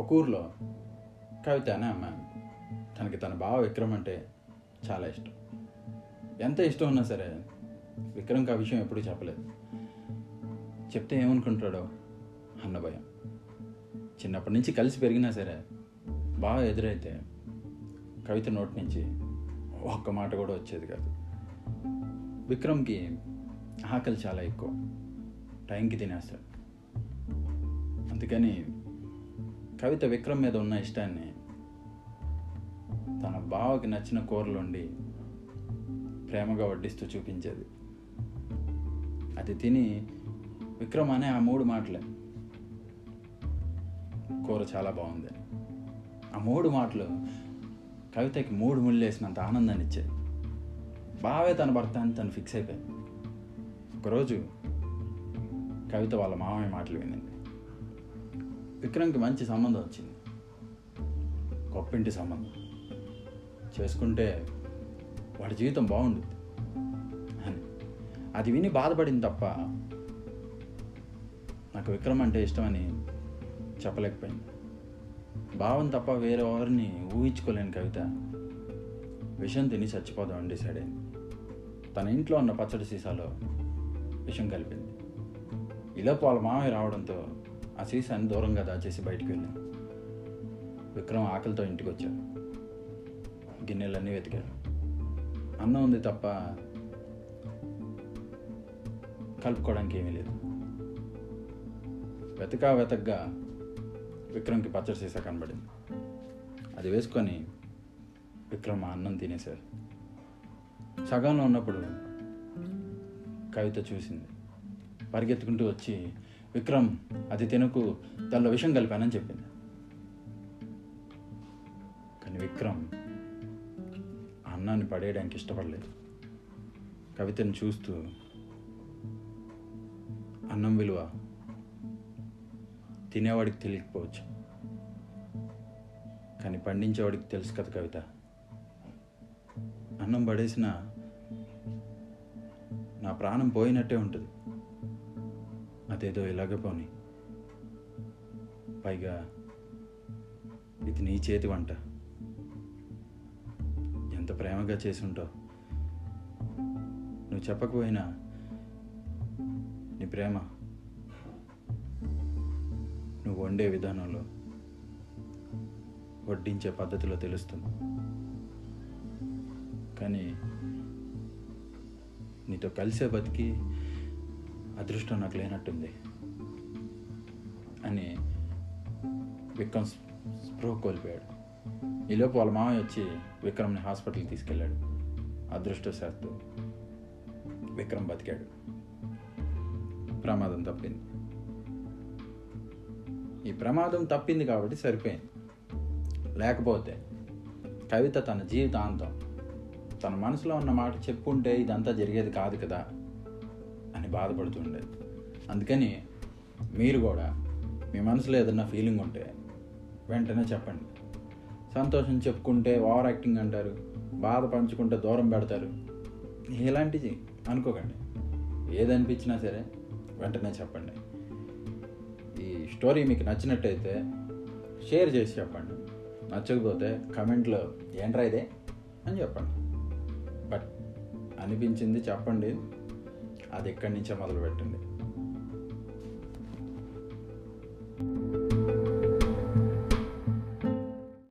ఒక ఊర్లో కవిత అనే అమ్మాయి తనకి తన బావ విక్రమ్ అంటే చాలా ఇష్టం. ఎంత ఇష్టం ఉన్నా సరే విక్రమ్కి ఆ విషయం ఎప్పుడూ చెప్పలేదు. చెప్తే ఏమనుకుంటాడో అన్న భయం. చిన్నప్పటి నుంచి కలిసి పెరిగినా సరే బాగా ఎదురైతే కవిత నోటి నుంచి ఒక్క మాట కూడా వచ్చేది కాదు. విక్రమ్కి ఆకలి చాలా ఎక్కువ. టైంకి తినేస్తాడు. అందుకని కవిత విక్రమ్ మీద ఉన్న ఇష్టాన్ని తన బావకి నచ్చిన కూరలుండి ప్రేమగా వడ్డిస్తూ చూపించేది. అది తిని విక్రమ్ అనే ఆ మూడు మాటలే. కూర చాలా బాగుంది. ఆ మూడు మాటలు కవితకి మూడు ముళ్ళు వేసినంత ఆనందాన్ని ఇచ్చాయి. బావే తన భర్త అని తను ఫిక్స్ అయిపోయింది ఒకరోజు కవిత వాళ్ళ మామయ్య మాటలు వినింది. విక్రమ్కి మంచి సంబంధం వచ్చింది. గొప్పింటి సంబంధం. చేసుకుంటే వాడి జీవితం బాగుండుద్ది. అని అది విని బాధపడింది తప్ప నాకు విక్రమ్ అంటే ఇష్టమని చెప్పలేకపోయింది. భావం తప్ప వేరే ఎవరిని ఊహించుకోలేని కవిత విషం తిని చచ్చిపోదామని డిసైడ్ అయింది. తన ఇంట్లో ఉన్న పచ్చడి సీసాలో విషం కలిపింది. ఇలా వాళ్ళ మామయ్య రావడంతో ఆ సీసాన్ని దూరంగా దాచేసి బయటికి వెళ్ళాను విక్రమ్ ఆకలితో ఇంటికి వచ్చాడు గిన్నెలన్నీ వెతికాడు. అన్నం ఉంది తప్ప కలుపుకోవడానికి ఏమీ లేదు. వెతకా వెతగ్గా విక్రమ్కి పచ్చడి సీసా కనబడింది. అది వేసుకొని విక్రమ్ అన్నం తినేశారు సగంలో ఉన్నప్పుడు కవిత చూసింది. పరిగెత్తుకుంటూ వచ్చి విక్రమ్ అది తినకు దానిలో విషం కలిపానని చెప్పింది. కానీ విక్రమ్ అన్నాన్ని పడేయడానికి ఇష్టపడలేదు. కవితను చూస్తూ అన్నం విలువ తినేవాడికి తెలియకపోవచ్చు. కానీ పండించేవాడికి తెలుసు కదా కవిత. అన్నం పడేసిన నా ప్రాణం పోయినట్టే ఉంటుంది. అదేదో ఇలాగే పోని. పైగా ఇది నీ చేతి వంట. ఎంత ప్రేమగా చేసి ఉంటావు నువ్వు చెప్పకపోయినా నీ ప్రేమ నువ్వు వండే విధానంలో వడ్డించే పద్ధతిలో తెలుస్తుంది. కానీ నీతో కలిసే బతికి అదృష్టం నాకు లేనట్టుంది అని విక్రమ్ స్ప్రో కోల్పోయాడు. ఈలోపు వాళ్ళ మామయ్య వచ్చి విక్రమ్ని హాస్పిటల్కి తీసుకెళ్ళాడు. అదృష్టశాత్తు విక్రమ్ బతికాడు. ప్రమాదం తప్పింది. ఈ ప్రమాదం తప్పింది కాబట్టి సరిపోయింది. లేకపోతే కవిత తన జీవితాంతం తన మనసులో ఉన్న మాట చెప్పుంటే ఇదంతా జరిగేది కాదు కదా. బాధపడుతుండేది. అందుకని మీరు కూడా మీ మనసులో ఏదన్నా ఫీలింగ్ ఉంటే వెంటనే చెప్పండి. సంతోషం చెప్పుకుంటే ఓవర్ యాక్టింగ్ అంటారు బాధ పంచుకుంటే దూరం పెడతారు ఇలాంటిది అనుకోకండి. ఏదనిపించినా సరే వెంటనే చెప్పండి. ఈ స్టోరీ మీకు నచ్చినట్టయితే షేర్ చేసి చెప్పండి. నచ్చకపోతే కమెంట్లో ఏంట్రా ఇదే? అని చెప్పండి. బట్ అనిపించింది చెప్పండి. అది ఎక్కడి నుంచే మొదలు పెట్టండి